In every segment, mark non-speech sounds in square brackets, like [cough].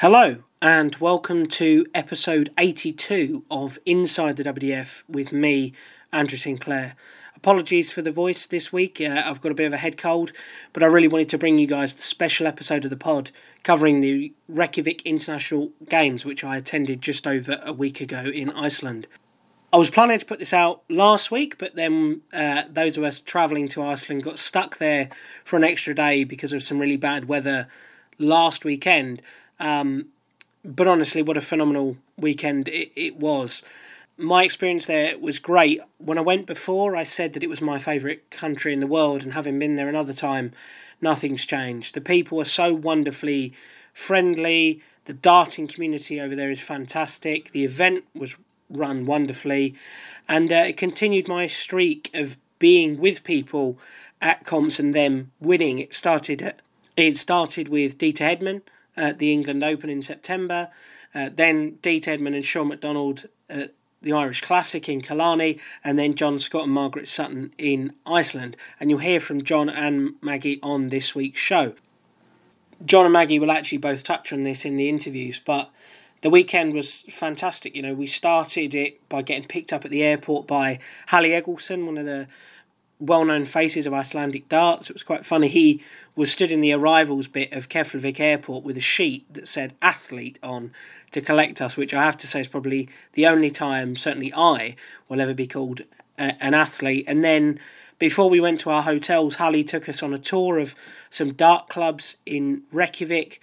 Hello, and welcome to episode 82 of Inside the WDF with me, Andrew Sinclair. Apologies for the voice this week, uh, I've got a bit of a head cold, but I really wanted to bring you guys the special episode of the pod covering the Reykjavik International Games, which I attended just over a week ago in Iceland. I was planning to put this out last week, but then uh, those of us travelling to Iceland got stuck there for an extra day because of some really bad weather last weekend. Um, but honestly, what a phenomenal weekend it, it was. My experience there was great. When I went before, I said that it was my favourite country in the world, and having been there another time, nothing's changed. The people are so wonderfully friendly. The darting community over there is fantastic. The event was run wonderfully, and uh, it continued my streak of being with people at comps and them winning. It started at, it started with Dieter Hedman at the England Open in September, uh, then Dieter Hedman and Sean McDonald at the Irish Classic in Killarney, and then John Scott and Margaret Sutton in Iceland. And you'll hear from John and Maggie on this week's show. John and Maggie will actually both touch on this in the interviews, but the weekend was fantastic. You know, we started it by getting picked up at the airport by Halli Egilsson, one of the well known faces of Icelandic darts. It was quite funny. He was stood in the arrivals bit of Keflavik Airport with a sheet that said athlete on to collect us, which I have to say is probably the only time, certainly I, will ever be called a, an athlete. And then before we went to our hotels, Halli took us on a tour of some dart clubs in Reykjavik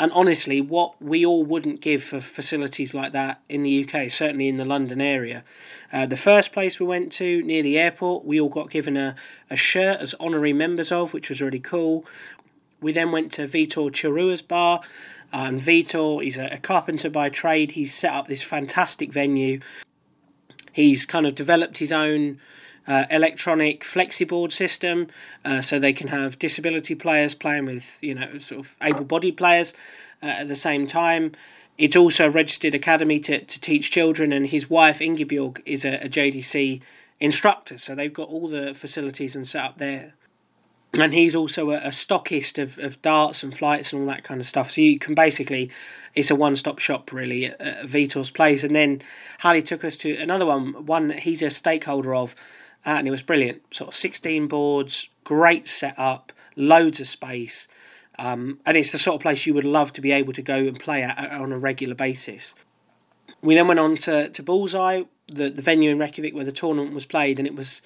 and honestly, what we all wouldn't give for facilities like that in the UK, certainly in the London area. Uh, the first place we went to near the airport, we all got given a, a shirt as honorary members of, which was really cool. We then went to Vitor Chirua's bar, and Vitor, he's a, a carpenter by trade. He's set up this fantastic venue. He's kind of developed his own uh, electronic flexiboard system, uh, so they can have disability players playing with you know sort of able-bodied players uh, at the same time. It's also a registered academy to, to teach children, and his wife Ingebjorg is a, a JDC instructor, so they've got all the facilities and set up there. And he's also a, a stockist of, of darts and flights and all that kind of stuff. So you can basically, it's a one stop shop really at, at Vitor's place. And then Halli took us to another one, one that he's a stakeholder of, uh, and it was brilliant. Sort of 16 boards, great setup, loads of space, um, and it's the sort of place you would love to be able to go and play at, on a regular basis. We then went on to, to Bullseye, the, the venue in Reykjavik where the tournament was played, and it was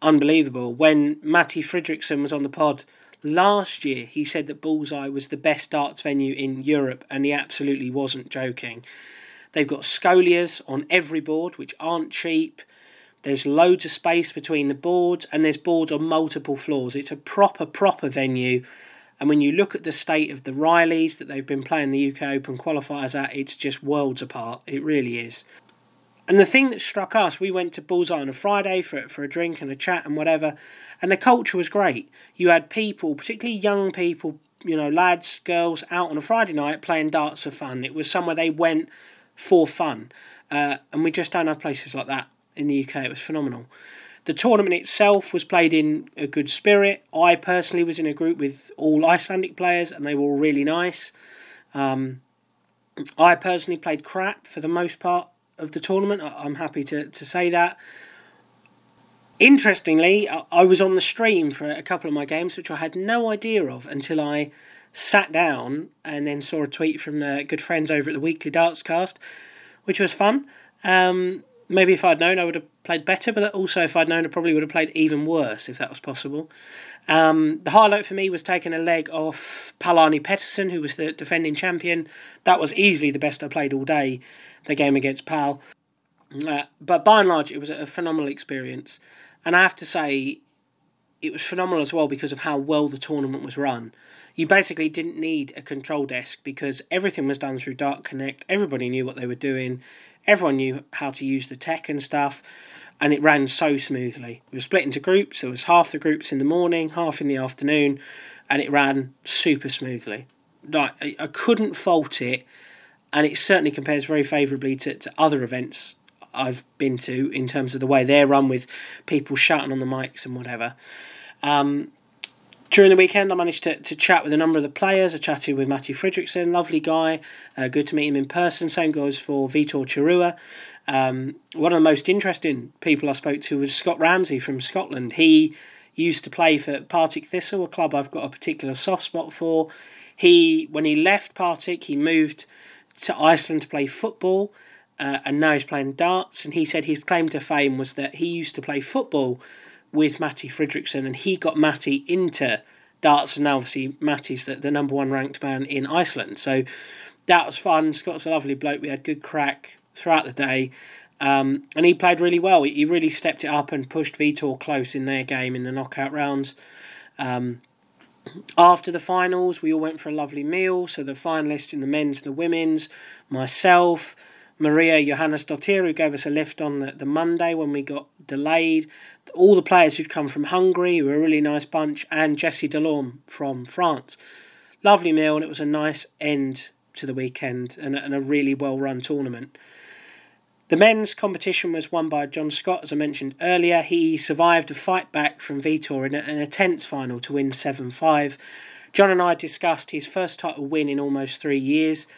unbelievable. When Matty Fridriksson was on the pod last year, he said that Bullseye was the best darts venue in Europe, and he absolutely wasn't joking. They've got scolias on every board, which aren't cheap. There's loads of space between the boards, and there's boards on multiple floors. It's a proper, proper venue. And when you look at the state of the Rileys that they've been playing the UK Open qualifiers at, it's just worlds apart. It really is. And the thing that struck us, we went to Bullseye on a Friday for, for a drink and a chat and whatever, and the culture was great. You had people, particularly young people, you know, lads, girls, out on a Friday night playing darts for fun. It was somewhere they went for fun. Uh, and we just don't have places like that in the UK. It was phenomenal. The tournament itself was played in a good spirit. I personally was in a group with all Icelandic players, and they were all really nice. Um, I personally played crap for the most part of the tournament. I'm happy to, to say that. Interestingly, I was on the stream for a couple of my games, which I had no idea of until I sat down and then saw a tweet from uh, good friends over at the Weekly Darts Cast, which was fun. Um, maybe if I'd known, I would have played better, but also if I'd known, I probably would have played even worse if that was possible. Um, the highlight for me was taking a leg off Paul-Arne Pettersson, who was the defending champion. That was easily the best I played all day, the game against Pal. Uh, but by and large, it was a phenomenal experience. And I have to say, it was phenomenal as well because of how well the tournament was run. You basically didn't need a control desk because everything was done through Dart Connect. Everybody knew what they were doing everyone knew how to use the tech and stuff, and it ran so smoothly. We were split into groups. There was half the groups in the morning, half in the afternoon, and it ran super smoothly. Like I couldn't fault it, and it certainly compares very favourably to, to other events I've been to in terms of the way they're run with people shouting on the mics and whatever. Um, during the weekend, I managed to, to chat with a number of the players. I chatted with Matthew Fredriksson, lovely guy. Uh, good to meet him in person. Same goes for Vitor Chirua. Um, one of the most interesting people I spoke to was Scott Ramsey from Scotland. He used to play for Partick Thistle, a club I've got a particular soft spot for. He, when he left Partick, he moved to Iceland to play football, uh, and now he's playing darts. And he said his claim to fame was that he used to play football with Matty Fredriksson, and he got Matty into darts, and now obviously Matty's the, the number one ranked man in Iceland. So that was fun. Scott's a lovely bloke. We had good crack throughout the day. Um, and he played really well. He really stepped it up and pushed Vitor close in their game in the knockout rounds. Um, after the finals, we all went for a lovely meal. So the finalists in the men's and the women's, myself, Maria Johannesdottir, who gave us a lift on the, the Monday when we got delayed, all the players who'd come from Hungary, were a really nice bunch, and Jesse Delorme from France. Lovely meal, and it was a nice end to the weekend and, and a really well run tournament. The men's competition was won by John Scott, as I mentioned earlier. He survived a fight back from Vitor in a, in a tense final to win 7 5. John and I discussed his first title win in almost three years,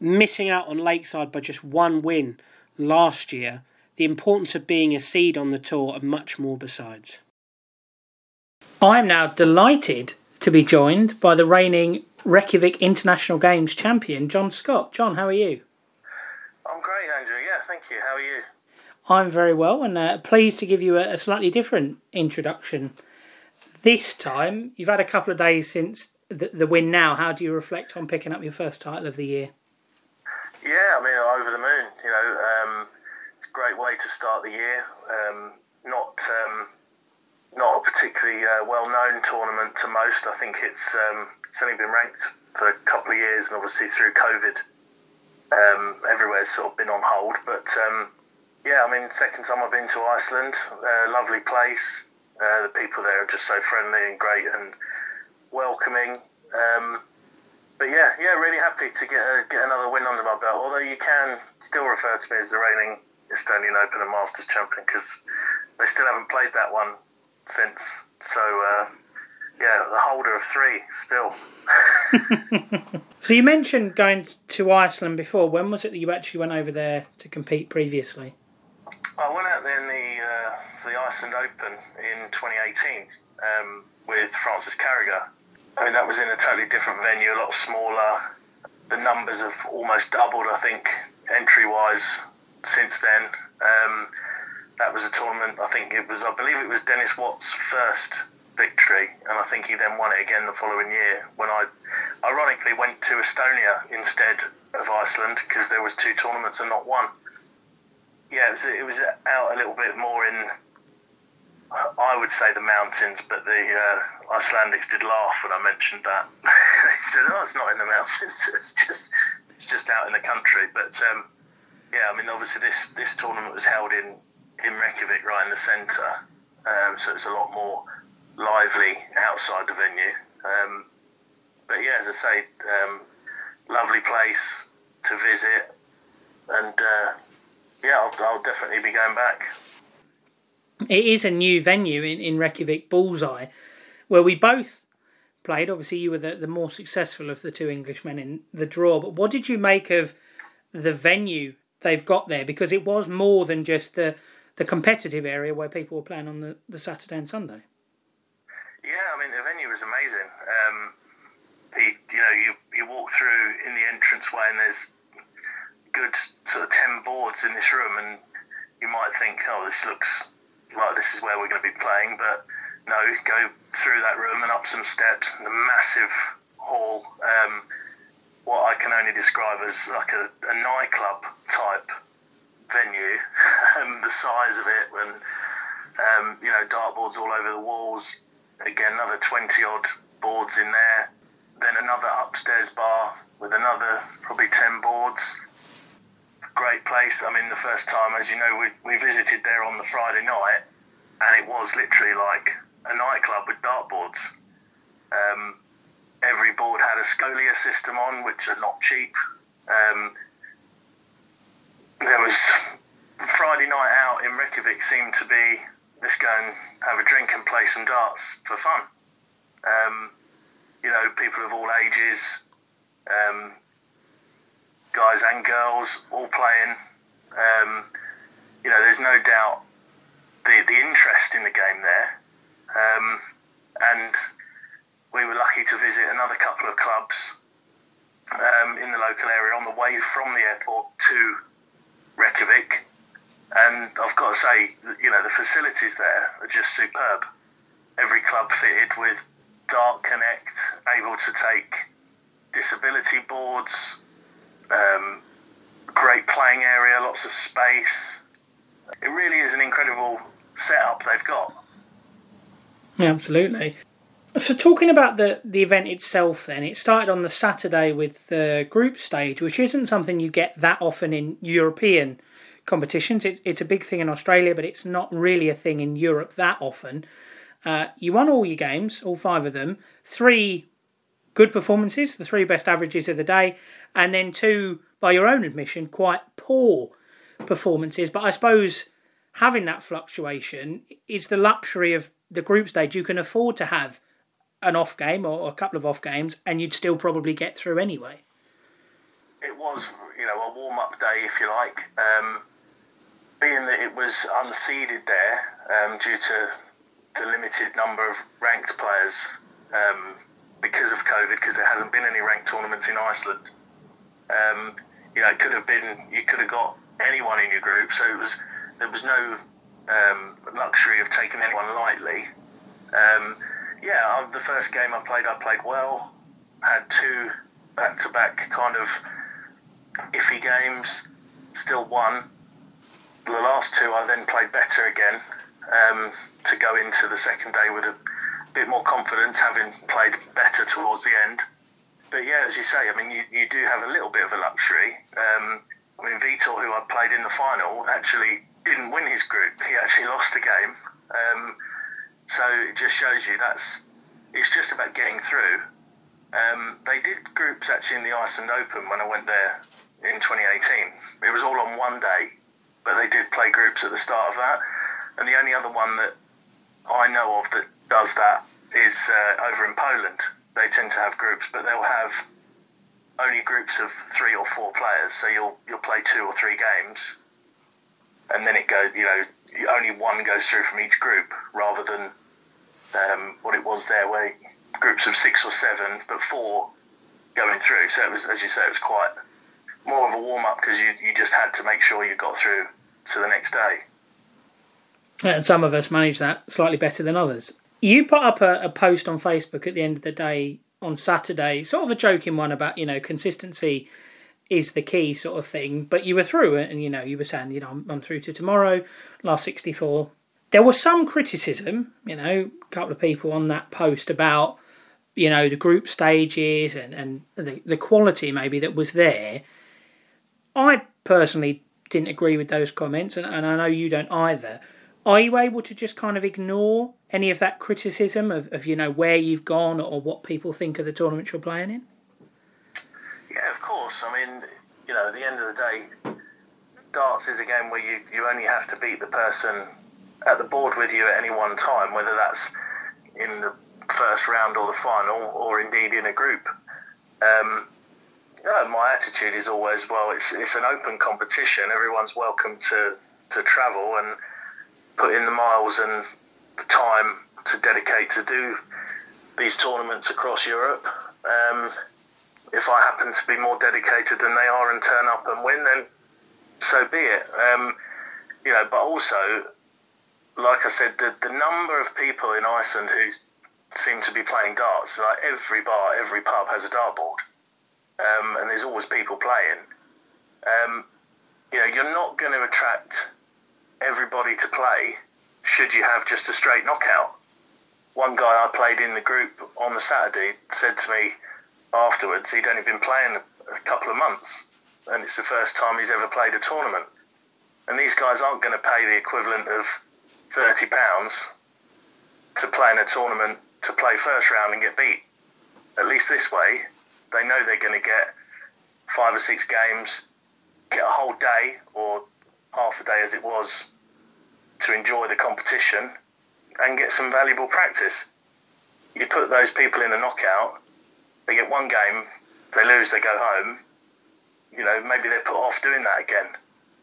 missing out on Lakeside by just one win last year, the importance of being a seed on the tour, and much more besides. I'm now delighted to be joined by the reigning Reykjavik International Games champion, John Scott. John, how are you? I'm great, Andrew. Yeah, thank you. How are you? I'm very well and uh, pleased to give you a, a, slightly different introduction. This time, you've had a couple of days since the, the win now. How do you reflect on picking up your first title of the year? Yeah, I mean, over the moon. You know, um, it's a great way to start the year. Um, not um, not a particularly uh, well-known tournament to most. I think it's um, it's only been ranked for a couple of years, and obviously through COVID, um, everywhere's sort of been on hold. But um, yeah, I mean, second time I've been to Iceland, uh, lovely place. Uh, the people there are just so friendly and great and welcoming. Um, but yeah, yeah, really happy to get a, get another win under my belt. Although you can still refer to me as the reigning Estonian Open and Masters champion because they still haven't played that one since. So uh, yeah, the holder of three still. [laughs] so you mentioned going to Iceland before. When was it that you actually went over there to compete previously? I went out there in the uh, the Iceland Open in 2018 um, with Francis Carragher. I mean, that was in a totally different venue, a lot smaller. The numbers have almost doubled, I think, entry wise since then. Um, that was a tournament. I think it was. I believe it was Dennis Watt's first victory, and I think he then won it again the following year. When I, ironically, went to Estonia instead of Iceland because there was two tournaments and not one. Yeah, it was, it was out a little bit more in, I would say the mountains, but the uh, Icelandics did laugh when I mentioned that. [laughs] they said, "Oh, it's not in the mountains; [laughs] it's just it's just out in the country." But um, yeah, I mean, obviously this this tournament was held in in Reykjavik, right in the centre, um, so it's a lot more lively outside the venue. Um, but yeah, as I say, um, lovely place to visit, and uh, yeah, I'll, I'll, definitely be going back. It is a new venue in, in Reykjavik, Bullseye, where we both played. Obviously, you were the, the more successful of the two Englishmen in the draw. But what did you make of the venue they've got there? Because it was more than just the, the competitive area where people were playing on the, the Saturday and Sunday. Yeah, I mean the venue was amazing. Um, you, you know, you you walk through in the entranceway and there's good sort of ten boards in this room, and you might think, oh, this looks like this is where we're going to be playing, but no, go through that room and up some steps, the massive hall. Um, what I can only describe as like a, a nightclub type venue, [laughs] um, the size of it, and um, you know, dartboards all over the walls, again another 20 odd boards in there. Then another upstairs bar with another probably 10 boards. Great place. I mean, the first time, as you know, we, we visited there on the Friday night, and it was literally like a nightclub with dartboards. Um, every board had a Scolia system on, which are not cheap. Um, there was Friday night out in Reykjavik seemed to be let's go and have a drink and play some darts for fun. Um, you know, people of all ages, um, guys and girls, all playing. Um, you know, there's no doubt the the interest in the game there, um, and we were lucky to visit another couple of clubs um, in the local area on the way from the airport to Reykjavik. And I've got to say, you know, the facilities there are just superb. Every club fitted with Dart Connect, able to take disability boards, um, great playing area, lots of space. It really is an incredible setup they've got. Yeah, absolutely. So, talking about the, the event itself, then, it started on the Saturday with the group stage, which isn't something you get that often in European competitions. It's, it's a big thing in Australia, but it's not really a thing in Europe that often. Uh, you won all your games, all five of them. Three good performances, the three best averages of the day, and then two, by your own admission, quite poor performances. But I suppose having that fluctuation is the luxury of the group stage. You can afford to have an off game or a couple of off games, and you'd still probably get through anyway. It was, you know, a warm up day, if you like. Um, being that it was unseeded there um, due to the limited number of ranked players um, because of COVID, because there hasn't been any ranked tournaments in Iceland. Um, you know, it could have been you could have got anyone in your group, so it was there was no um, luxury of taking anyone lightly. Um, yeah, the first game I played, I played well. Had two back-to-back kind of iffy games. Still won. The last two, I then played better again um, to go into the second day with a bit more confidence, having played better towards the end. But yeah, as you say, I mean, you, you do have a little bit of a luxury. Um, I mean, Vitor, who I played in the final, actually didn't win his group. He actually lost a game. Um, so it just shows you that's it's just about getting through. Um, they did groups actually in the Iceland Open when I went there in 2018. It was all on one day, but they did play groups at the start of that. And the only other one that I know of that does that is uh, over in Poland. They tend to have groups, but they'll have only groups of three or four players. So you'll you'll play two or three games, and then it goes. You know, only one goes through from each group, rather than um, what it was there, where groups of six or seven, but four going through. So it was, as you say, it was quite more of a warm up because you, you just had to make sure you got through to the next day. And some of us managed that slightly better than others. You put up a, a post on Facebook at the end of the day on Saturday, sort of a joking one about, you know, consistency is the key sort of thing. But you were through it, and you know, you were saying, you know, I'm, I'm through to tomorrow, last 64, there was some criticism, you know, a couple of people on that post about, you know, the group stages and, and the, the quality maybe that was there. I personally didn't agree with those comments, and, and I know you don't either. Are you able to just kind of ignore any of that criticism of, of you know, where you've gone or what people think of the tournament you're playing in? Yeah, of course. I mean, you know, at the end of the day, darts is a game where you, you only have to beat the person at the board with you at any one time, whether that's in the first round or the final, or indeed in a group. Um, my attitude is always, well, it's it's an open competition. Everyone's welcome to to travel and put in the miles and the time to dedicate to do these tournaments across Europe. Um, if I happen to be more dedicated than they are and turn up and win, then so be it. Um, you know, but also like I said, the, the number of people in Iceland who seem to be playing darts, like every bar, every pub has a dartboard, um, and there's always people playing. Um, you know, you're not going to attract everybody to play should you have just a straight knockout. One guy I played in the group on the Saturday said to me afterwards he'd only been playing a couple of months, and it's the first time he's ever played a tournament. And these guys aren't going to pay the equivalent of thirty pounds to play in a tournament to play first round and get beat. At least this way, they know they're going to get five or six games, get a whole day or half a day as it was to enjoy the competition and get some valuable practice. you put those people in a knockout, they get one game, they lose, they go home. You know, maybe they're put off doing that again,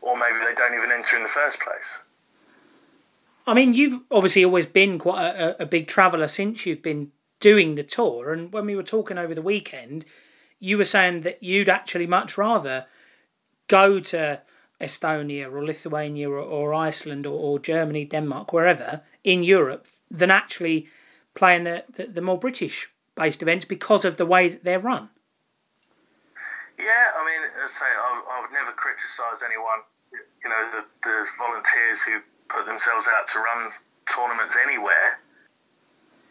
or maybe they don't even enter in the first place. I mean, you've obviously always been quite a, a big traveller since you've been doing the tour. And when we were talking over the weekend, you were saying that you'd actually much rather go to Estonia or Lithuania or, or Iceland or, or, Germany, Denmark, wherever in Europe than actually playing the, the, the more British based events because of the way that they're run. Yeah, I mean, I say I, I would never criticise anyone. You know, the, the volunteers who put themselves out to run tournaments anywhere.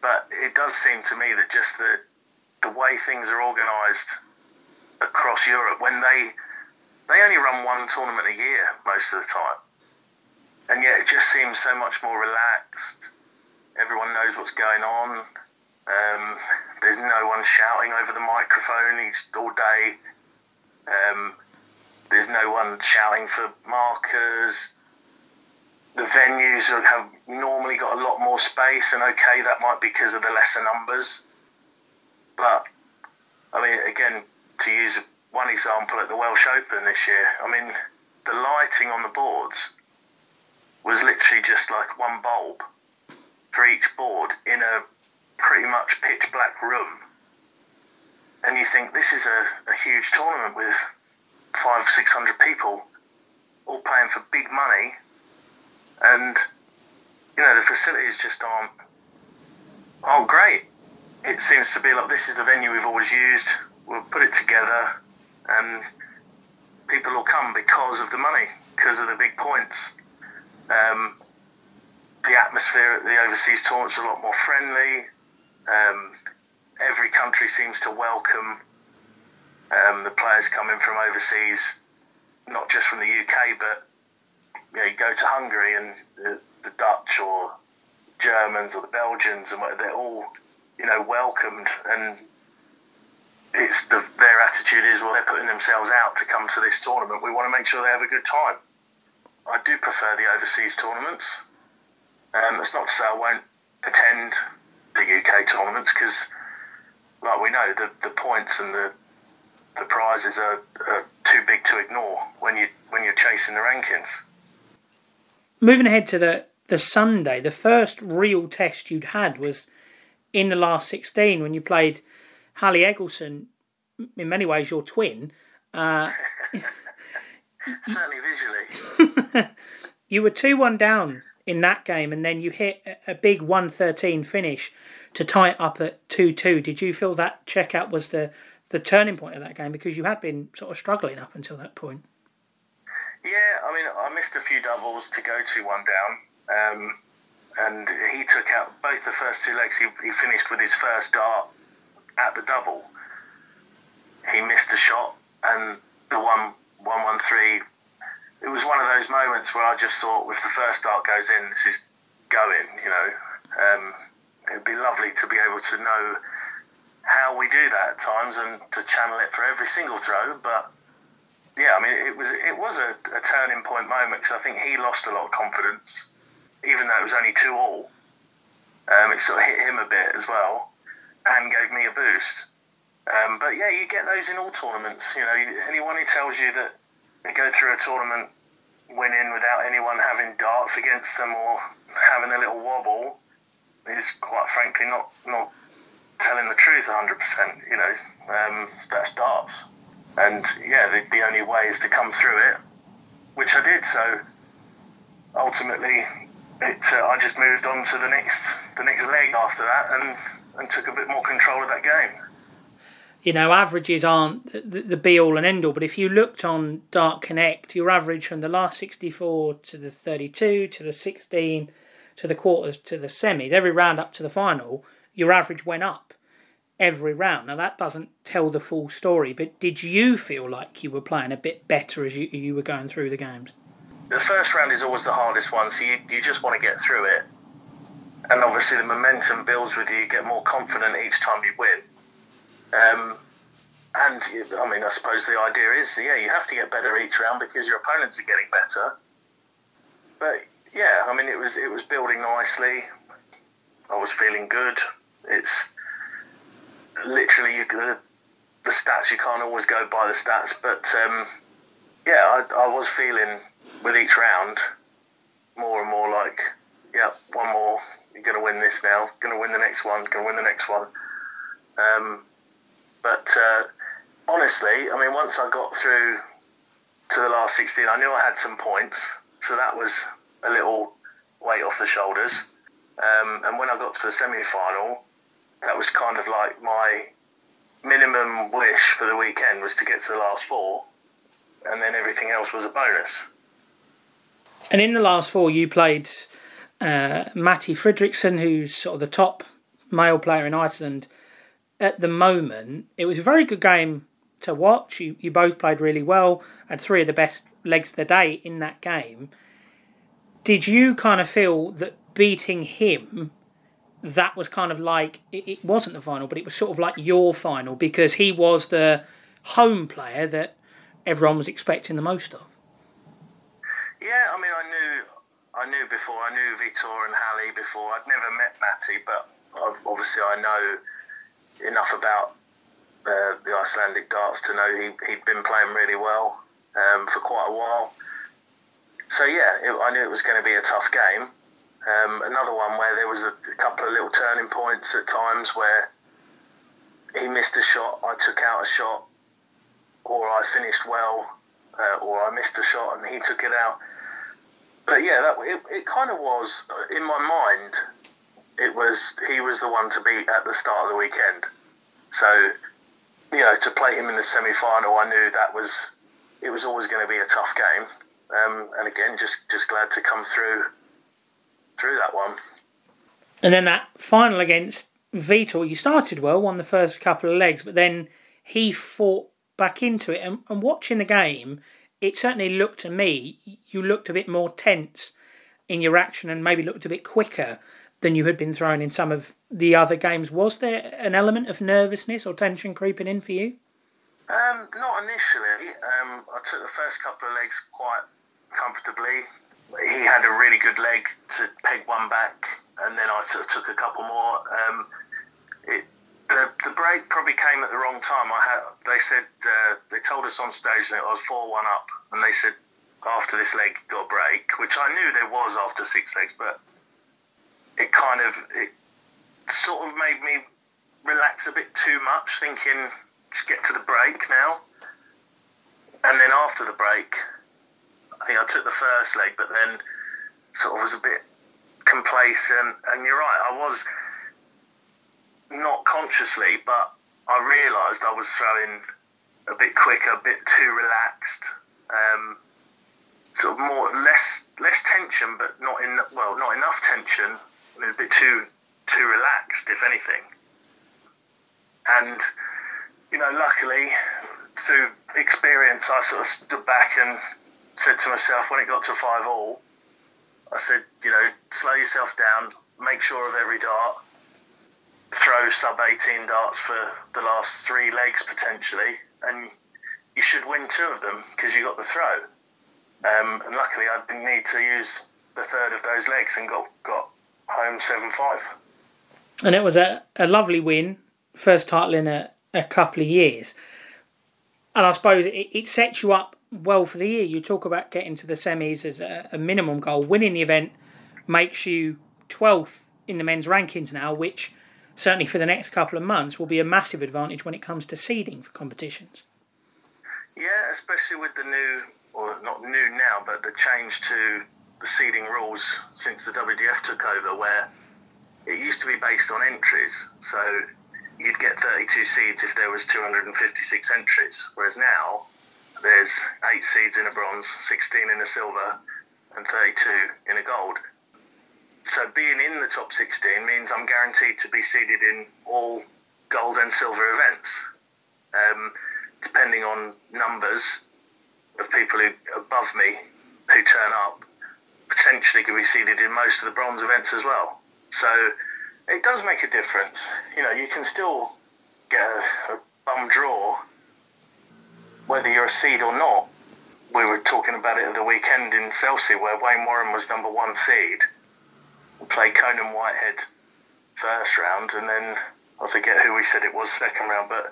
But it does seem to me that just the the way things are organised across Europe, when they they only run one tournament a year most of the time, and yet it just seems so much more relaxed. Everyone knows what's going on. Um, there's no one shouting over the microphone all day. Um, there's no one shouting for markers. The venues have normally got a lot more space, and okay, that might be because of the lesser numbers. But I mean, again, to use one example at the Welsh Open this year, I mean, the lighting on the boards was literally just like one bulb for each board in a pretty much pitch black room. And you think this is a, a huge tournament with five, six hundred people all paying for big money, and you know the facilities just aren't aren't great it seems to be like this is the venue we've always used. We'll put it together, and people will come because of the money, because of the big points. Um, the atmosphere at the overseas tournaments is a lot more friendly. Um, every country seems to welcome um, the players coming from overseas, not just from the UK, but you, know, you go to Hungary and the, the Dutch or Germans or the Belgians, and they're all you know, welcomed and it's the, their attitude is well they're putting themselves out to come to this tournament. We want to make sure they have a good time. I do prefer the overseas tournaments. Um, that's not to say I won't attend the UK tournaments because, like we know, the, the points and the the prizes are, are too big to ignore when you when you're chasing the rankings. Moving ahead to the the Sunday, the first real test you'd had was in the last 16 when you played Halli Egilsson, in many ways your twin. Uh, [laughs] Certainly visually. [laughs] you were 2 1 down in that game, and then you hit a big 113 finish to tie it up at 2 2. Did you feel that checkout was the, the turning point of that game? Because you had been sort of struggling up until that point. Yeah, I mean, I missed a few doubles to go 2 1 down. Um, and he took out both the first two legs. He, he finished with his first dart at the double. He missed a shot, and the one one one three. It was one of those moments where I just thought, if the first dart goes in, this is going. You know, um, it'd be lovely to be able to know how we do that at times and to channel it for every single throw. But yeah, I mean, it was it was a, a turning point moment because I think he lost a lot of confidence even though it was only two all, um, it sort of hit him a bit as well and gave me a boost. Um, but yeah, you get those in all tournaments. You know, anyone who tells you that they go through a tournament winning without anyone having darts against them or having a little wobble is quite frankly not not telling the truth 100%. You know, um, that's darts. And yeah, the, the only way is to come through it, which I did. So ultimately, it, uh, I just moved on to the next the next leg after that and, and took a bit more control of that game. You know, averages aren't the, the be all and end all, but if you looked on Dart Connect, your average from the last 64 to the 32 to the 16 to the quarters to the semis, every round up to the final, your average went up every round. Now that doesn't tell the full story, but did you feel like you were playing a bit better as you you were going through the games? the first round is always the hardest one, so you, you just want to get through it. And obviously, the momentum builds with you. You get more confident each time you win. Um, and I mean, I suppose the idea is, yeah, you have to get better each round because your opponents are getting better. But yeah, I mean, it was it was building nicely. I was feeling good. It's literally you, the, the stats you can't always go by the stats, but um, yeah, I, I was feeling with each round more and more like, yeah, one more, you're to win this now, to win the next one, to win the next one. Um, but uh, honestly, I mean, once I got through to the last 16, I knew I had some points, so that was a little weight off the shoulders. Um, and when I got to the semi final, that was kind of like my minimum wish for the weekend was to get to the last four, and then everything else was a bonus. And in the last four, you played uh, Matti Fridriksson, who's sort of the top male player in Iceland at the moment. It was a very good game to watch. You, you both played really well, had three of the best legs of the day in that game. Did you kind of feel that beating him, that was kind of like, it, it wasn't the final, but it was sort of like your final because he was the home player that everyone was expecting the most of? Yeah, I mean, I knew I knew before. I knew Vitor and Halli before. I'd never met Matti, but obviously I know enough about uh, the Icelandic darts to know he, he'd been playing really well um, for quite a while. So yeah, it, I knew it was going to be a tough game. Um, another one where there was a, a, couple of little turning points at times where he missed a shot, I took out a shot, or I finished well, uh, or I missed a shot and he took it out. But yeah, that it, it kind of was in my mind. It was he was the one to beat at the start of the weekend. So you know, to play him in the semi final, I knew that was it was always going to be a tough game. Um, and again, just just glad to come through through that one. And then that final against Vitor, you started well, won the first couple of legs, but then he fought back into it. And, and watching the game, it certainly looked to me you looked a bit more tense in your action and maybe looked a bit quicker than you had been thrown in some of the other games. Was there an element of nervousness or tension creeping in for you? Um, not initially. Um, I took the first couple of legs quite comfortably. He had a really good leg to peg one back, and then I sort of took a couple more. Um, it, the, the break probably came at the wrong time. I had they said uh, they told us on stage that I was four one up, and they said after this leg got break, which I knew there was after six legs, but it kind of it sort of made me relax a bit too much, thinking just get to the break now. And then after the break, I think I took the first leg, but then sort of was a bit complacent. And you're right, I was not consciously, but I realised I was throwing a bit quicker, a bit too relaxed. Um, sort of more less less tension, but not in well, not enough tension a bit too too relaxed, if anything. And you know, luckily through experience, I sort of stood back and said to myself when it got to five all, I said, you know, slow yourself down, make sure of every dart, throw sub 18 darts for the last three legs potentially, and you should win two of them because you got the throw. Um, and luckily, I didn't need to use the third of those legs and got, got home 7 5. And it was a, a lovely win, first title in a, a couple of years. And I suppose it, it sets you up well for the year. You talk about getting to the semis as a, a minimum goal. Winning the event makes you 12th in the men's rankings now, which certainly for the next couple of months will be a massive advantage when it comes to seeding for competitions. Yeah, especially with the new, or not new now, but the change to the seeding rules since the WDF took over, where it used to be based on entries. So you'd get 32 seeds if there was 256 entries, whereas now there's eight seeds in a bronze, 16 in a silver, and 32 in a gold. So being in the top 16 means I'm guaranteed to be seeded in all gold and silver events. Um, depending on numbers of people who above me who turn up, potentially could be seeded in most of the bronze events as well. So it does make a difference. You know, you can still get a, a bum draw whether you're a seed or not. We were talking about it at the weekend in Chelsea where Wayne Warren was number one seed. We played Conan Whitehead first round and then I forget who we said it was second round, but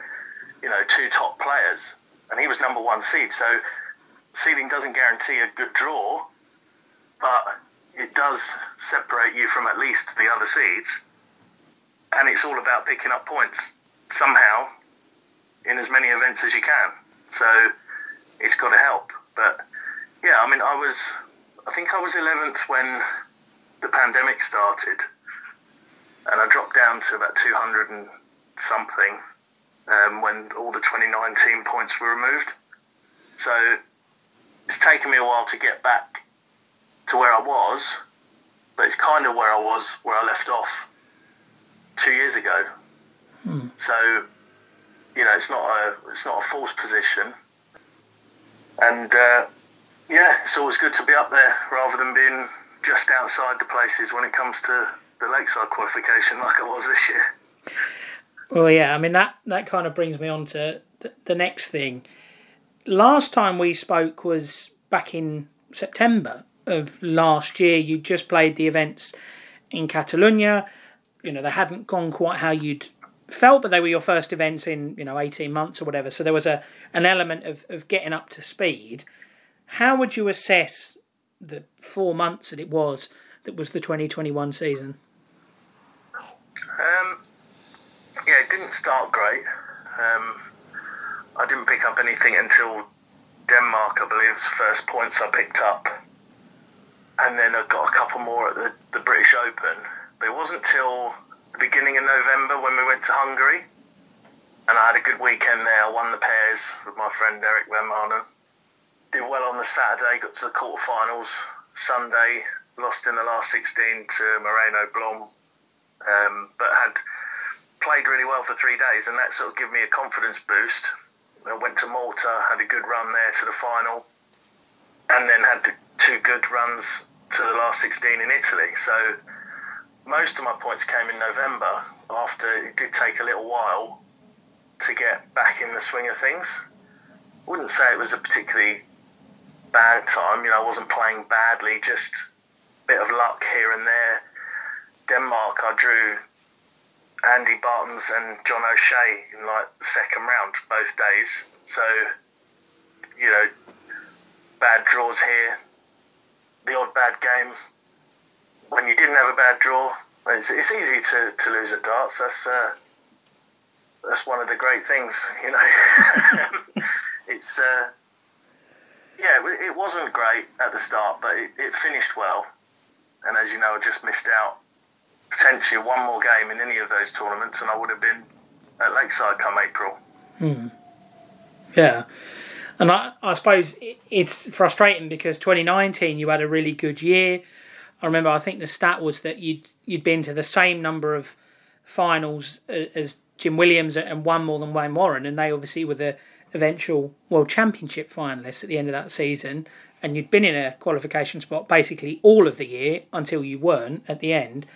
you know, two top players, and he was number one seed. So seeding doesn't guarantee a good draw, but it does separate you from at least the other seeds, and it's all about picking up points somehow in as many events as you can. So it's got to help. But yeah, I mean, I was, I think I was 11th when the pandemic started, and I dropped down to about 200 and something um, when all the 2019 points were removed. So it's taken me a while to get back to where I was, but it's kind of where I was where I left off two years ago. Hmm. So you know, it's not a it's not a false position, and uh, yeah, it's always good to be up there rather than being just outside the places when it comes to the lakeside qualification like I was this year. Well, yeah, I mean that that kind of brings me on to the, the next thing. Last time we spoke was back in September of last year. You just played the events in Catalonia. You know they hadn't gone quite how you'd felt, but they were your first events in you know eighteen months or whatever. So there was a an element of of getting up to speed. How would you assess the four months that it was that was the twenty twenty one season? Um, yeah, it didn't start great. Um, I didn't pick up anything until Denmark, I believe, was the first points I picked up. And then I got a couple more at the, the British Open. But it wasn't till the beginning of November when we went to Hungary. And I had a good weekend there. I won the pairs with my friend Eric Van Manen. Did well on the Saturday, got to the quarterfinals. Sunday, lost in the last 16 to Moreno Blom. Um, but had played really well for three days, and that sort of gave me a confidence boost. I went to Malta, had a good run there to the final, and then had two good runs to the last 16 in Italy. So most of my points came in November after it did take a little while to get back in the swing of things. Wouldn't say it was a particularly bad time. You know, I wasn't playing badly, just a bit of luck here and there. Denmark, I drew Andy Baetens and John O'Shea in like the second round both days. So, you know, bad draws here, the odd bad game. When you didn't have a bad draw, it's, it's easy to, to lose at darts. That's uh, that's one of the great things, you know. [laughs] it's uh, yeah, it wasn't great at the start, but it, it finished well. And as you know, I just missed out potentially one more game in any of those tournaments, and I would have been at Lakeside come April. Hmm. Yeah. And I, I suppose it's frustrating because 2019 you had a really good year. I remember I think the stat was that you'd you'd been to the same number of finals as Jim Williams and won more than Wayne Warren, and they obviously were the eventual World Championship finalists at the end of that season. And you'd been in a qualification spot basically all of the year until you weren't at the end.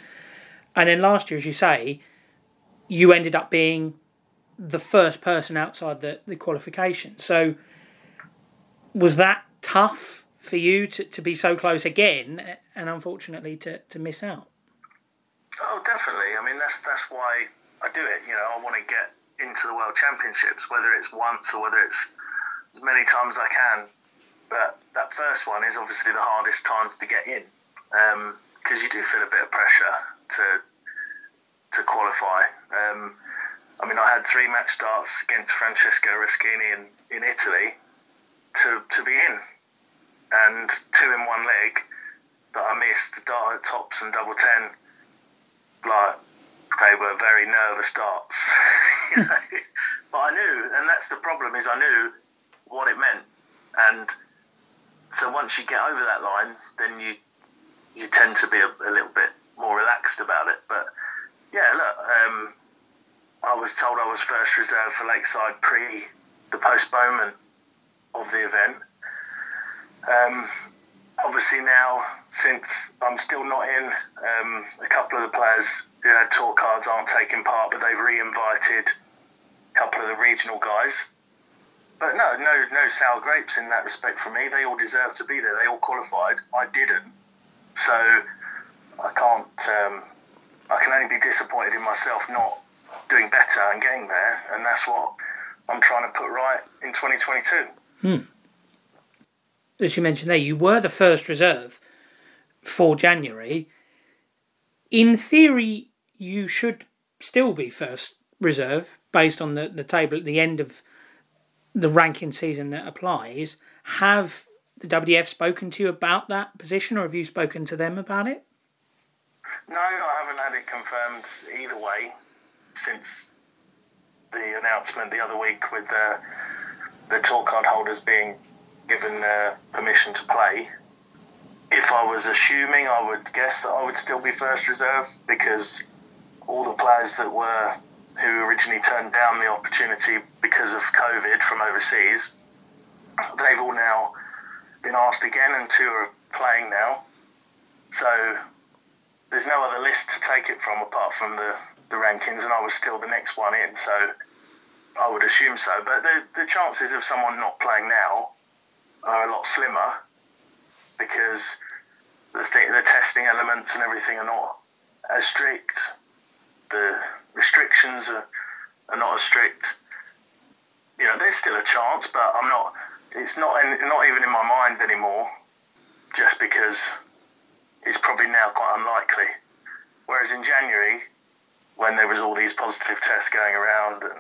And then last year, as you say, you ended up being the first person outside the, the qualification. So was that tough for you to, to be so close again and unfortunately to, to miss out? Oh, definitely. I mean, that's that's why I do it. You know, I want to get into the World Championships, whether it's once or whether it's as many times as I can. But that first one is obviously the hardest time to get in because um, you do feel a bit of pressure to to qualify. Um, I mean, I had three match starts against Francesco Ruschini in, in Italy to, to be in, and two in one leg that I missed, the dart tops and double ten. Like they were very nervous darts, [laughs] you know? [laughs] but I knew, and that's the problem is I knew what it meant, and so once you get over that line, then you you tend to be a, a little bit more relaxed about it. But yeah, look, um, I was told I was first reserve for Lakeside pre the postponement of the event. Um, obviously now, since I'm still not in, um, a couple of the players who had tour cards aren't taking part, but they've re-invited a couple of the regional guys. But no, no, no sour grapes in that respect for me. They all deserve to be there. They all qualified. I didn't. So I can't. Um, I can only be disappointed in myself not doing better and getting there, and that's what I'm trying to put right in 2022. Hmm. As you mentioned there, you were the first reserve for January. In theory, you should still be first reserve based on the, the table at the end of the ranking season that applies. Have the WDF spoken to you about that position, or have you spoken to them about it? No, I haven't had it confirmed either way since the announcement the other week with uh, the tour card holders being given uh, permission to play. If I was assuming, I would guess that I would still be first reserve because all the players that were who originally turned down the opportunity because of COVID from overseas, they've all now been asked again, and two are playing now. So there's no other list to take it from apart from the, the rankings, and I was still the next one in. So I would assume so. But the, the chances of someone not playing now are a lot slimmer because the, th- the testing elements and everything are not as strict. The restrictions are, are not as strict. You know, there's still a chance, but I'm not. It's not in, not even in my mind anymore. Just because it's probably now quite unlikely. Whereas in January, when there was all these positive tests going around, and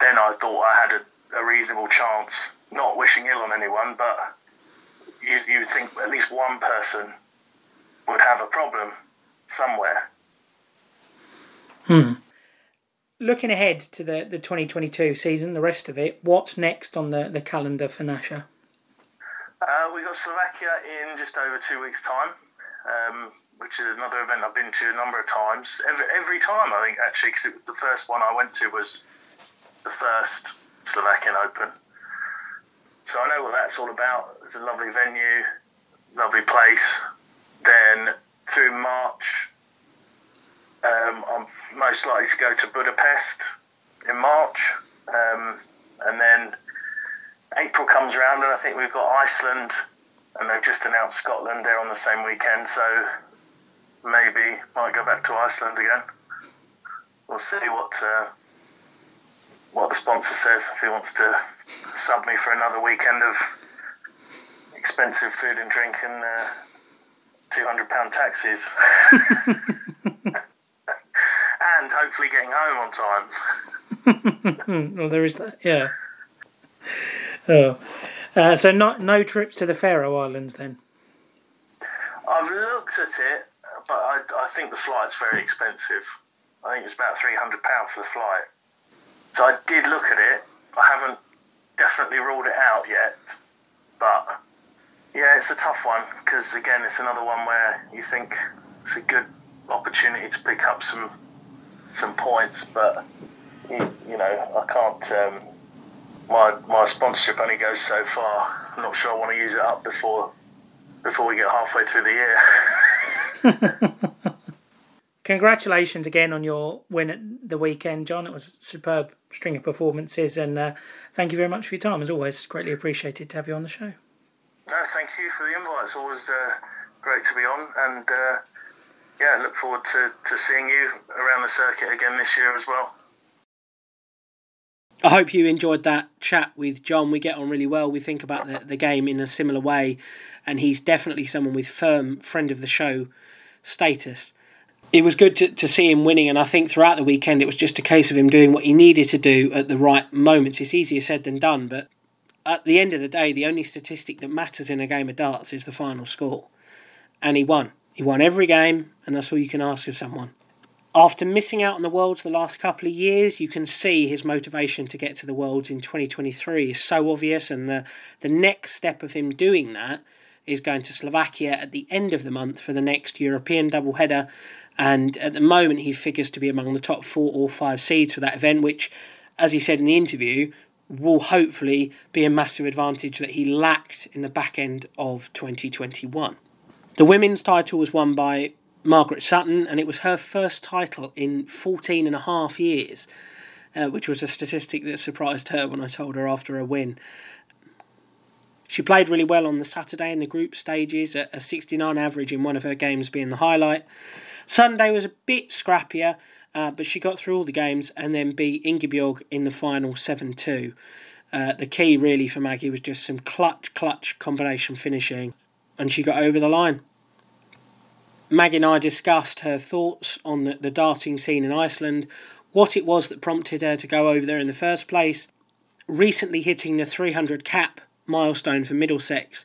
then I thought I had a, a reasonable chance. Not wishing ill on anyone, but you you think at least one person would have a problem somewhere. Hmm. Looking ahead to the, the 2022 season, the rest of it, what's next on the, the calendar for Nasha? Uh, we've got Slovakia in just over two weeks' time, um, which is another event I've been to a number of times. Every, every time, I think, actually, because the first one I went to was the first Slovakian Open. So I know what that's all about. It's a lovely venue, lovely place. Then through March, um, I'm most likely to go to Budapest in March. Um, and then April comes around, and I think we've got Iceland, and they've just announced Scotland there on the same weekend. So maybe might go back to Iceland again. We'll see what uh, what the sponsor says if he wants to sub me for another weekend of expensive food and drink and uh, two hundred pound taxis. [laughs] and hopefully getting home on time. [laughs] well, there is that, yeah. Oh, uh, so not no trips to the Faroe Islands then. I've looked at it, but I, I think the flight's very expensive. I think it's about three hundred pounds for the flight. So I did look at it. I haven't definitely ruled it out yet, but yeah, it's a tough one because again, it's another one where you think it's a good opportunity to pick up some some points, but you, you know, I can't. Um, my my sponsorship only goes so far. I'm not sure I want to use it up before before we get halfway through the year. [laughs] Congratulations again on your win at the weekend, John. It was superb string of performances, and uh, thank you very much for your time. As always, greatly appreciated to have you on the show. No, thank you for the invite. It's always uh, great to be on, and uh, yeah, look forward to, to seeing you around the circuit again this year as well. I hope you enjoyed that chat with John. We get on really well. We think about the, the game in a similar way, and he's definitely someone with firm friend of the show status. It was good to, to see him winning, and I think throughout the weekend it was just a case of him doing what he needed to do at the right moments. It's easier said than done, but at the end of the day, the only statistic that matters in a game of darts is the final score. And he won. He won every game, and that's all you can ask of someone. After missing out on the Worlds the last couple of years, you can see his motivation to get to the Worlds in 2023 is so obvious, and the, the next step of him doing that is going to Slovakia at the end of the month for the next European doubleheader. And at the moment, he figures to be among the top four or five seeds for that event, which, as he said in the interview, will hopefully be a massive advantage that he lacked in the back end of 2021. The women's title was won by Margaret Sutton, and it was her first title in 14 and a half years, uh, which was a statistic that surprised her when I told her after a win. She played really well on the Saturday in the group stages, a 69 average in one of her games being the highlight. Sunday was a bit scrappier, uh, but she got through all the games and then beat Ingeborg in the final 7 2. Uh, the key really for Maggie was just some clutch, clutch combination finishing, and she got over the line. Maggie and I discussed her thoughts on the, the darting scene in Iceland, what it was that prompted her to go over there in the first place, recently hitting the 300 cap milestone for Middlesex,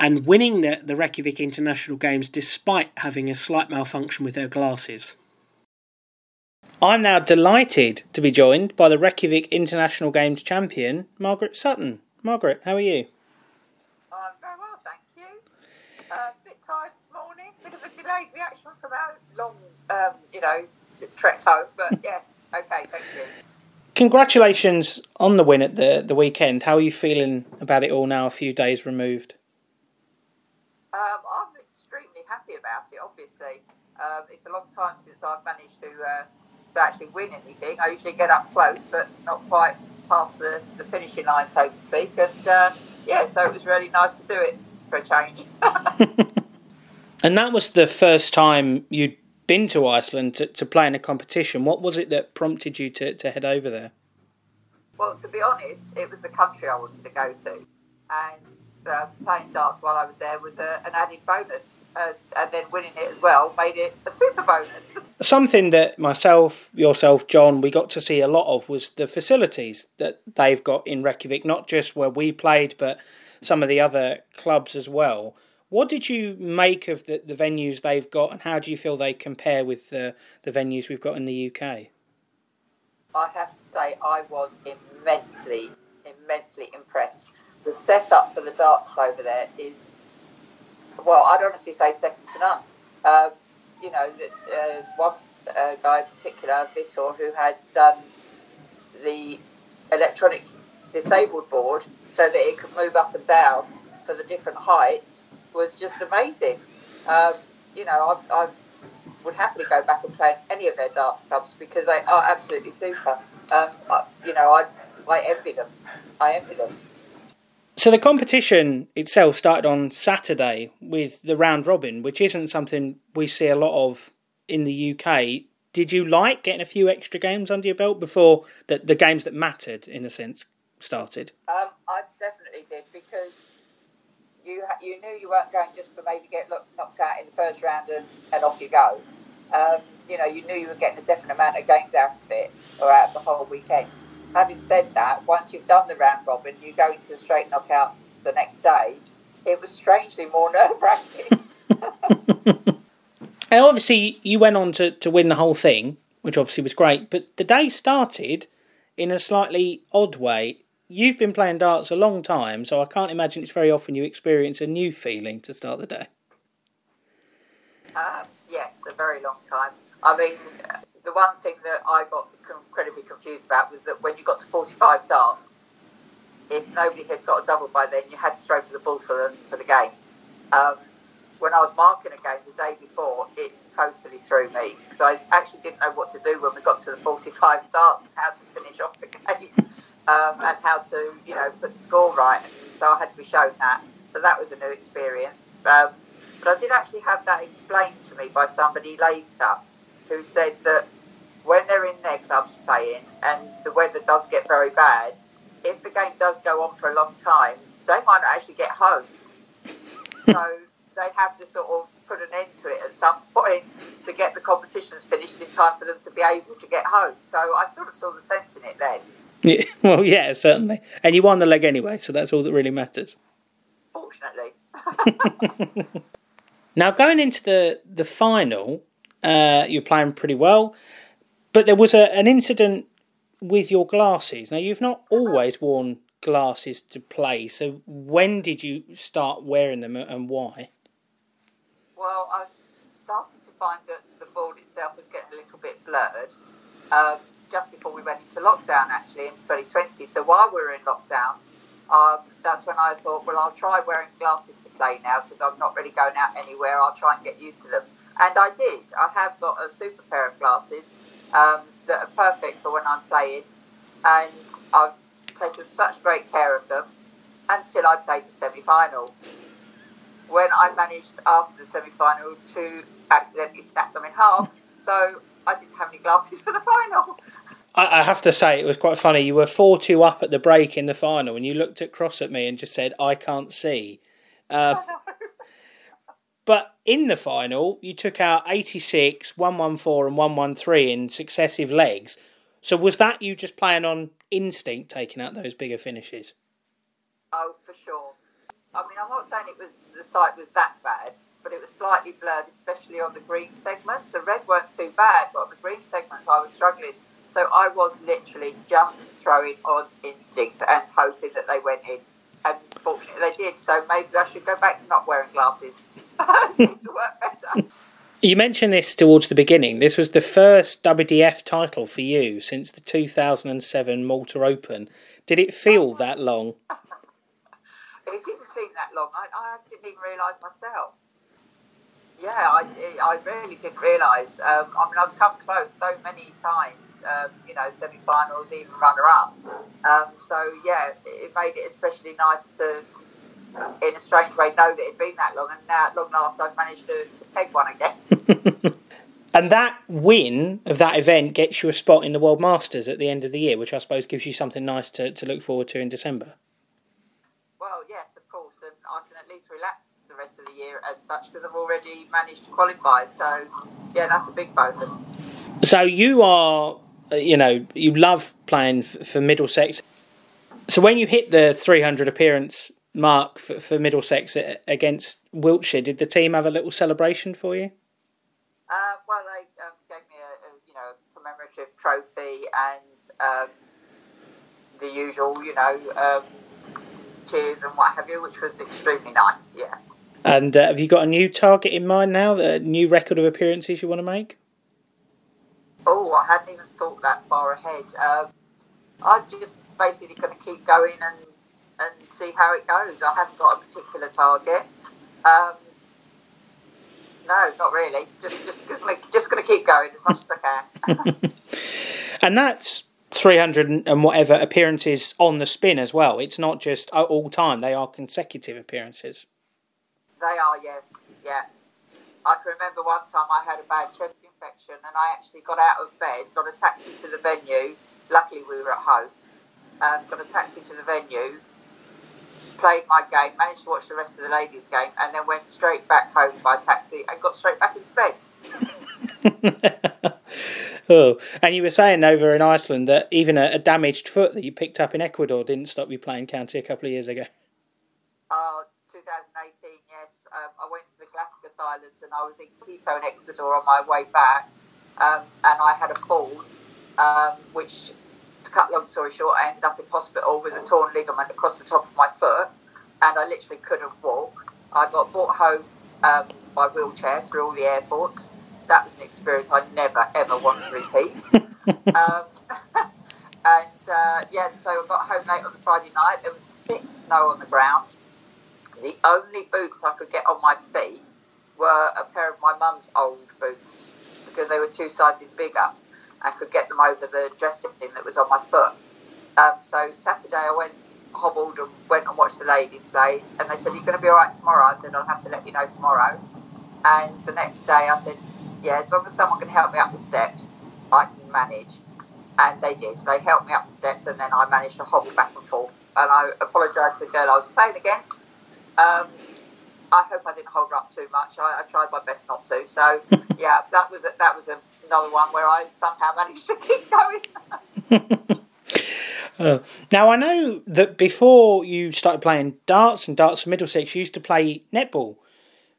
and winning the, the Reykjavik International Games despite having a slight malfunction with her glasses. I'm now delighted to be joined by the Reykjavik International Games champion, Margaret Sutton. Margaret, how are you? I'm very well, thank you. Uh, a bit tired this morning, bit of a delayed reaction from our long, um, you know, trek home, but [laughs] yes, okay, thank you. Congratulations on the win at the, the weekend. How are you feeling about it all now, a few days removed? Um, I'm extremely happy about it, obviously. Um, it's a long time since I've managed to uh, to actually win anything. I usually get up close, but not quite past the, the finishing line, so to speak. And uh, yeah, so it was really nice to do it for a change. [laughs] [laughs] and that was the first time you'd been to Iceland to, to play in a competition. What was it that prompted you to, to head over there? Well, to be honest, it was the country I wanted to go to. And uh, playing darts while I was there was a, an added bonus, uh, and then winning it as well made it a super bonus. [laughs] Something that myself, yourself, John, we got to see a lot of was the facilities that they've got in Reykjavik, not just where we played, but some of the other clubs as well. What did you make of the, the venues they've got, and how do you feel they compare with the, the venues we've got in the UK? I have to say, I was immensely, immensely impressed the setup for the darts over there is, well, I'd honestly say second to none. Um, you know, the, uh, one uh, guy in particular, Vitor, who had done the electronic disabled board so that it could move up and down for the different heights, was just amazing. Um, you know, I, I would happily go back and play any of their darts clubs because they are absolutely super. Um, I, you know, I, I envy them. I envy them. So the competition itself started on Saturday with the round robin, which isn't something we see a lot of in the UK. Did you like getting a few extra games under your belt before the, the games that mattered, in a sense, started? Um, I definitely did because you you knew you weren't going just for maybe get knocked out in the first round and, and off you go. Um, you know, you knew you were getting a definite amount of games out of it or out of the whole weekend having said that, once you've done the round robin, you go into the straight knockout the next day. It was strangely more [laughs] nerve wracking. [laughs] and obviously, you went on to, to win the whole thing, which obviously was great. But the day started in a slightly odd way. You've been playing darts a long time, so I can't imagine it's very often you experience a new feeling to start the day. Um, yes, a very long time. I mean, the one thing that I got incredibly confused about was that when you got to 45 darts, if nobody had got a double by then, you had to throw for the ball for the, for the game. Um, when I was marking a game the day before, it totally threw me because I actually didn't know what to do when we got to the 45 darts and how to finish off the [laughs] game um, and how to, you know, put the score right. And So I had to be shown that. So that was a new experience. Um, but I did actually have that explained to me by somebody later who said that when they're in their clubs playing and the weather does get very bad, if the game does go on for a long time, they might not actually get home. [laughs] so they have to sort of put an end to it at some point to get the competitions finished in time for them to be able to get home. So I sort of saw the sense in it then. Yeah, [laughs] well, yeah, certainly. And you won the leg anyway, so that's all that really matters. Fortunately. [laughs] now, going into the, the final, uh, you're playing pretty well. But there was a, an incident with your glasses. Now, you've not always worn glasses to play, so when did you start wearing them and why? Well, I started to find that the board itself was getting a little bit blurred um, just before we went into lockdown, actually, in 2020. So while we were in lockdown, um, that's when I thought, well, I'll try wearing glasses to play now because I'm not really going out anywhere. I'll try and get used to them. And I did. I have got a super pair of glasses um, that are perfect for when I'm playing, and I've taken such great care of them until I played the semi final. When I managed after the semi final to accidentally snap them in half, so I didn't have any glasses for the final. I, have to say, it was quite funny. You were 4 2 up at the break in the final, and you looked across at me and just said, I can't see. Uh, [laughs] but in the final, you took out 86, 114, and 113 in successive legs. So was that you just playing on instinct taking out those bigger finishes? Oh, for sure. I mean, I'm not saying it was the sight was that bad, but it was slightly blurred, especially on the green segments. The red weren't too bad, but on the green segments, I was struggling. So I was literally just throwing on instinct and hoping that they went in. And fortunately, they did. So maybe I should go back to not wearing glasses. [laughs] seemed to work better. You mentioned this towards the beginning. This was the first WDF title for you since the 2007 Malta Open. Did it feel that long? [laughs] it didn't seem that long. I, I didn't even realise myself. Yeah, I, I really didn't realise. Um, I mean, I've come close so many times, um, you know, semi finals, even runner up. Um, so, yeah, it made it especially nice to, in a strange way, know that it'd been that long. And now, at long last, I've managed to, to peg one again. [laughs] and that win of that event gets you a spot in the World Masters at the end of the year, which I suppose gives you something nice to, to look forward to in December. Well, yes, of course, and I can at least relax the rest of the year as such because I've already managed to qualify. So, yeah, that's a big bonus. So you are, uh, you know, you love playing for Middlesex. So when you hit the 300 appearance mark for, for Middlesex against Wiltshire, did the team have a little celebration for you? Uh, well, they um, gave me a, a, you know commemorative trophy and um, the usual, you know, um, cheers and what have you, which was extremely nice. Yeah. And uh, have you got a new target in mind now? A new record of appearances you want to make? Oh, I hadn't even thought that far ahead. Um, I'm just basically going to keep going and and see how it goes. I haven't got a particular target. Um, no, not really. Just just just going to keep going as much as I can. [laughs] [laughs] and that's 300 and whatever appearances on the spin as well. It's not just all time, they are consecutive appearances. They are, yes. Yeah. I can remember one time I had a bad chest infection and I actually got out of bed, got a taxi to the venue. Luckily, we were at home. Um, got a taxi to the venue, played my game, managed to watch the rest of the ladies' game, and then went straight back home by taxi and got straight back into bed. [laughs] oh, and you were saying over in Iceland that even a, a, damaged foot that you picked up in Ecuador didn't stop you playing county a couple of years ago. Uh, 2018, yes. Um, I went to the Galapagos Islands and I was in Quito in Ecuador on my way back, um, and I had a fall, um, which to cut long story short, I ended up in hospital with a torn ligament across the top of my foot, and I literally couldn't walk. I got brought home um, by wheelchair through all the airports. That was an experience I never ever want to repeat. [laughs] um, [laughs] and uh, yeah, so I got home late on the Friday night. There was thick snow on the ground. The only boots I could get on my feet were a pair of my mum's old boots because they were two sizes bigger and could get them over the dressing thing that was on my foot. Um, so Saturday I went hobbled and went and watched the ladies play, and they said, "You're going to be all right tomorrow." I said, "I'll have to let you know tomorrow." And the next day I said, "Yeah, as long as someone can help me up the steps, I can manage." And they did. They helped me up the steps, and then I managed to hobble back and forth. And I apologised to the girl I was playing against. Um, I hope I didn't hold her up too much. I, I tried my best not to. So [laughs] yeah, that was a, that was a another one where I somehow managed to keep [laughs] going. [laughs] uh, now I know that before you started playing darts and darts for Middlesex, you used to play netball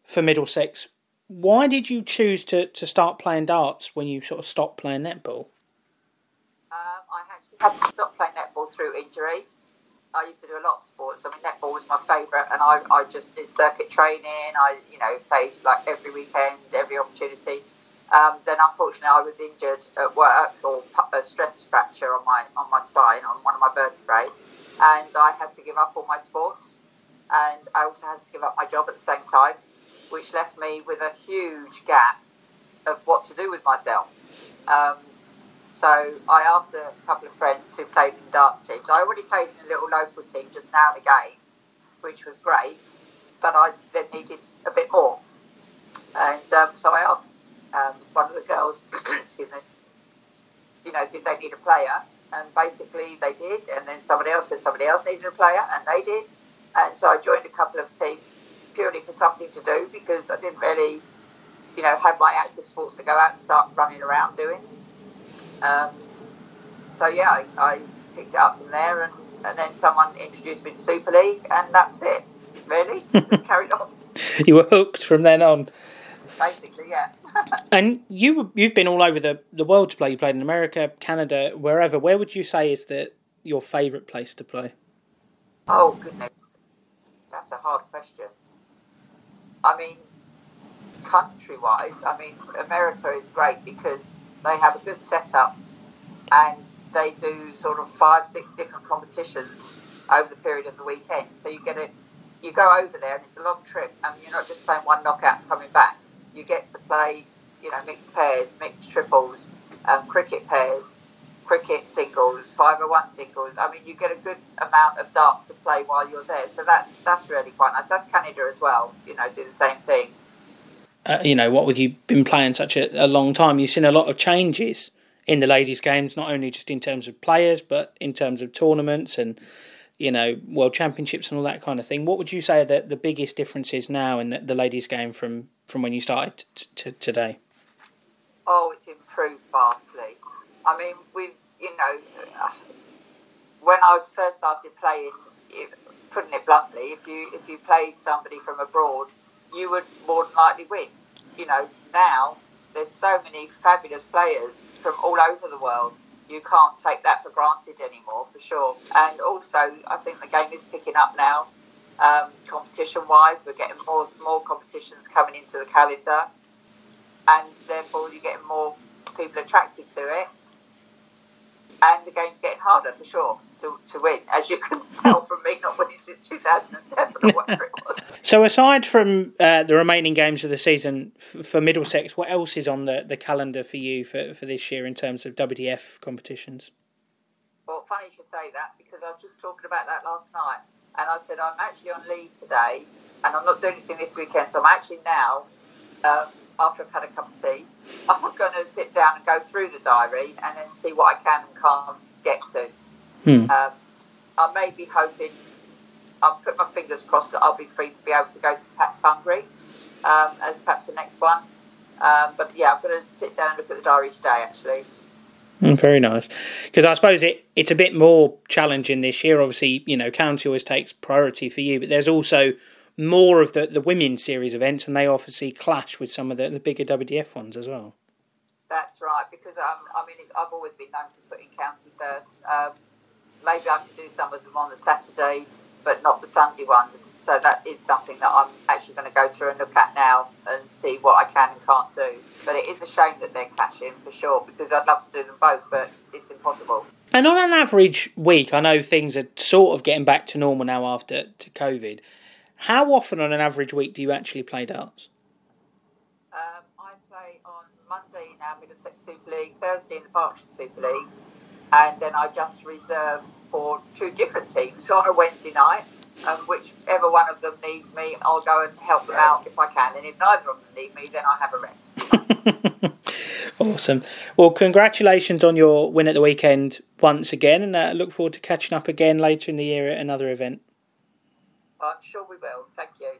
for Middlesex. Why did you choose to, to start playing darts when you sort of stopped playing netball? Um, I actually had to stop playing netball through injury. I used to do a lot of sports. I mean, netball was my favourite, and I, I just did circuit training. I, you know, played like every weekend, every opportunity. Um, then unfortunately, I was injured at work or a stress fracture on my on my spine on one of my vertebrae, and I had to give up all my sports, and I also had to give up my job at the same time, which left me with a huge gap of what to do with myself. Um, so I asked a couple of friends who played in darts teams. I already played in a little local team just now and again, which was great, but I then needed a bit more. And um, so I asked um, one of the girls, [clears throat] excuse me, you know, did they need a player? And basically they did. And then somebody else said somebody else needed a player, and they did. And so I joined a couple of teams purely for something to do because I didn't really, you know, have my active sports to go out and start running around doing. Um, so yeah, I, I, picked it up from there, and, and then someone introduced me to Super League, and that's it. Really, [laughs] just carried on. You were hooked from then on. Basically, yeah. [laughs] and you you've been all over the, the world to play. You played in America, Canada, wherever. Where would you say is the your favourite place to play? Oh goodness, that's a hard question. I mean, country wise, I mean, America is great because they have a good setup and they do sort of five, six different competitions over the period of the weekend. So you get it, you go over there and it's a long trip and you're not just playing one knockout coming back. You get to play, you know, mixed pairs, mixed triples, um, cricket pairs, cricket singles, 501 singles. I mean, you get a good amount of darts to play while you're there. So that's that's really quite nice. That's Canada as well. You know, do the same thing. Uh, you know, what with you been playing such a, a long time, you've seen a lot of changes in the ladies' games, not only just in terms of players, but in terms of tournaments and you know world championships and all that kind of thing. What would you say that the biggest difference is now in the, the ladies' game from from when you started t- t- today? Oh, it's improved vastly. I mean, we've you know, when I was first started playing, putting it bluntly, if you if you played somebody from abroad, you would more than likely win. You know, now there's so many fabulous players from all over the world. You can't take that for granted anymore, for sure. And also, I think the game is picking up now. Um, competition-wise, we're getting more more competitions coming into the calendar, and therefore you're getting more people attracted to it and the game's getting harder for sure to, to win, as you can [laughs] tell from me not winning since 2007 or whatever it was. [laughs] So, aside from uh, the remaining games of the season f- for Middlesex, what else is on the, the calendar for you for, for this year in terms of WDF competitions? Well, funny you should say that because I was just talking about that last night, and I said I'm actually on leave today, and I'm not doing anything this weekend, so I'm actually now. Um, after I've had a cup of tea, I'm going to sit down and go through the diary and then see what I can and can't get to. Hmm. Um, I may be hoping, I'll put my fingers crossed that I'll be free to be able to go to perhaps Hungary um, as perhaps the next one. Um, but yeah, I'm going to sit down and look at the diary today actually. Mm, very nice. Because I suppose it, it's a bit more challenging this year. Obviously, you know, county always takes priority for you, but there's also more of the, the women's series events, and they obviously clash with some of the, the bigger WDF ones as well. That's right, because um, I mean, I've always been known for putting county first. Um, maybe I can do some of them on the Saturday, but not the Sunday ones. So that is something that I'm actually going to go through and look at now and see what I can and can't do. But it is a shame that they're clashing for sure, because I'd love to do them both, but it's impossible. And on an average week, I know things are sort of getting back to normal now after to COVID. How often on an average week do you actually play darts? Um, I play on Monday in our Middlesex Super League, Thursday in the Berkshire Super League, and then I just reserve for two different teams [laughs] on a Wednesday night. Um, whichever one of them needs me, I'll go and help them out if I can. And if neither of them need me, then I have a rest. [laughs] awesome. Well, congratulations on your win at the weekend once again, and I uh, look forward to catching up again later in the year at another event. I'm sure we will. Thank you.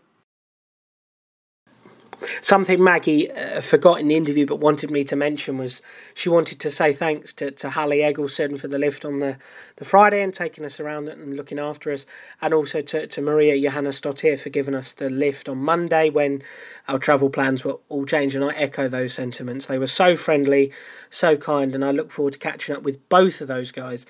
Something Maggie uh, forgot in the interview but wanted me to mention was she wanted to say thanks to, to Halli Egilsson for the lift on the, the Friday and taking us around and looking after us, and also to, to Maria Johanna Stottier for giving us the lift on Monday when our travel plans were all changed. And I echo those sentiments. They were so friendly, so kind, and I look forward to catching up with both of those guys.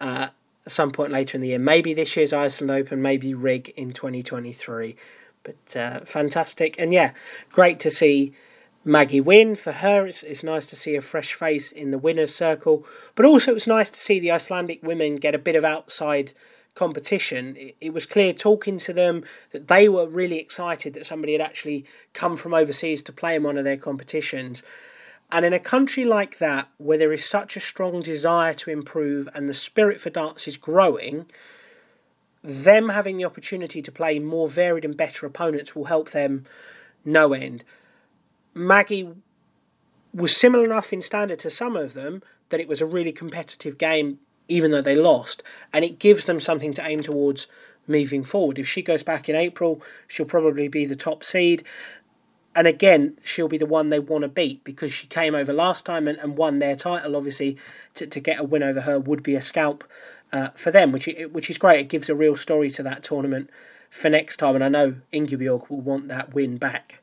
Uh, some point later in the year. Maybe this year's Iceland Open, maybe Rig in 2023. But uh, fantastic. And yeah, great to see Maggie win. For her, it's, it's nice to see a fresh face in the winner's circle. But also, it's nice to see the Icelandic women get a bit of outside competition. It, it was clear talking to them that they were really excited that somebody had actually come from overseas to play in one of their competitions. And in a country like that, where there is such a strong desire to improve and the spirit for darts is growing, them having the opportunity to play more varied and better opponents will help them no end. Maggie was similar enough in standard to some of them that it was a really competitive game, even though they lost, and it gives them something to aim towards moving forward. If she goes back in April, she'll probably be the top seed. And again, she'll be the one they want to beat because she came over last time and, and won their title. Obviously, to, to get a win over her would be a scalp uh, for them, which which is great. It gives a real story to that tournament for next time, and I know Ingeborg will want that win back.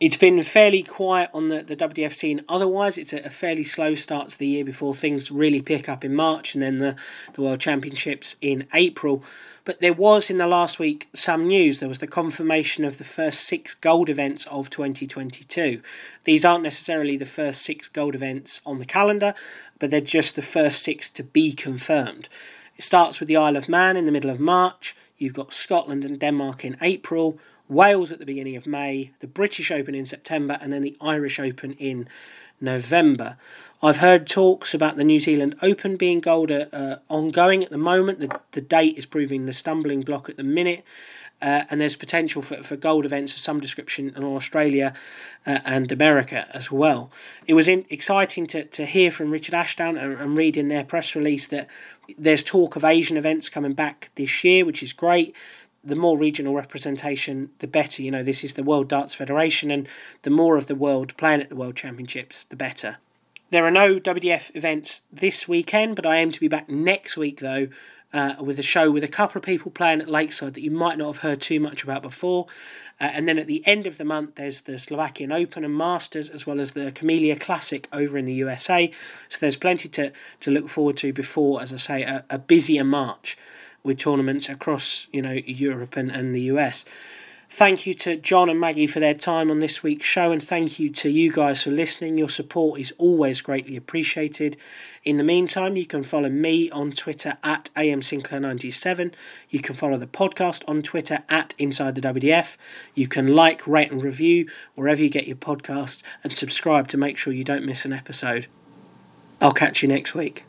It's been fairly quiet on the, the WDF scene. Otherwise, it's a, a, fairly slow start to the year before things really pick up in March and then the, the World Championships in April. But there was in the last week some news. There was the confirmation of the first six gold events of 2022. These aren't necessarily the first six gold events on the calendar, but they're just the first six to be confirmed. It starts with the Isle of Man in the middle of March. You've got Scotland and Denmark in April, Wales at the beginning of May, the British Open in September, and then the Irish Open in November. I've heard talks about the New Zealand Open being gold uh, ongoing at the moment. The, the date is proving the stumbling block at the minute. Uh, and there's potential for, for gold events of some description in Australia uh, and America as well. It was in, exciting to, to hear from Richard Ashdown and, and read in their press release that there's talk of Asian events coming back this year, which is great. The more regional representation, the better. You know, this is the World Darts Federation, and the more of the world playing at the World Championships, the better. There are no WDF events this weekend, but I aim to be back next week though uh, with a show with a couple of people playing at Lakeside that you might not have heard too much about before. Uh, and then at the end of the month, there's the Slovakian Open and Masters, as well as the Camellia Classic over in the USA. So there's plenty to, to look forward to before, as I say, a, a busier March with tournaments across you know Europe and, and the US. Thank you to John and Maggie for their time on this week's show, and thank you to you guys for listening. Your support is always greatly appreciated. In the meantime, you can follow me on Twitter at amsinclair97. You can follow the podcast on Twitter at Inside the WDF. You can like, rate, and review wherever you get your podcasts, and subscribe to make sure you don't miss an episode. I'll catch you next week.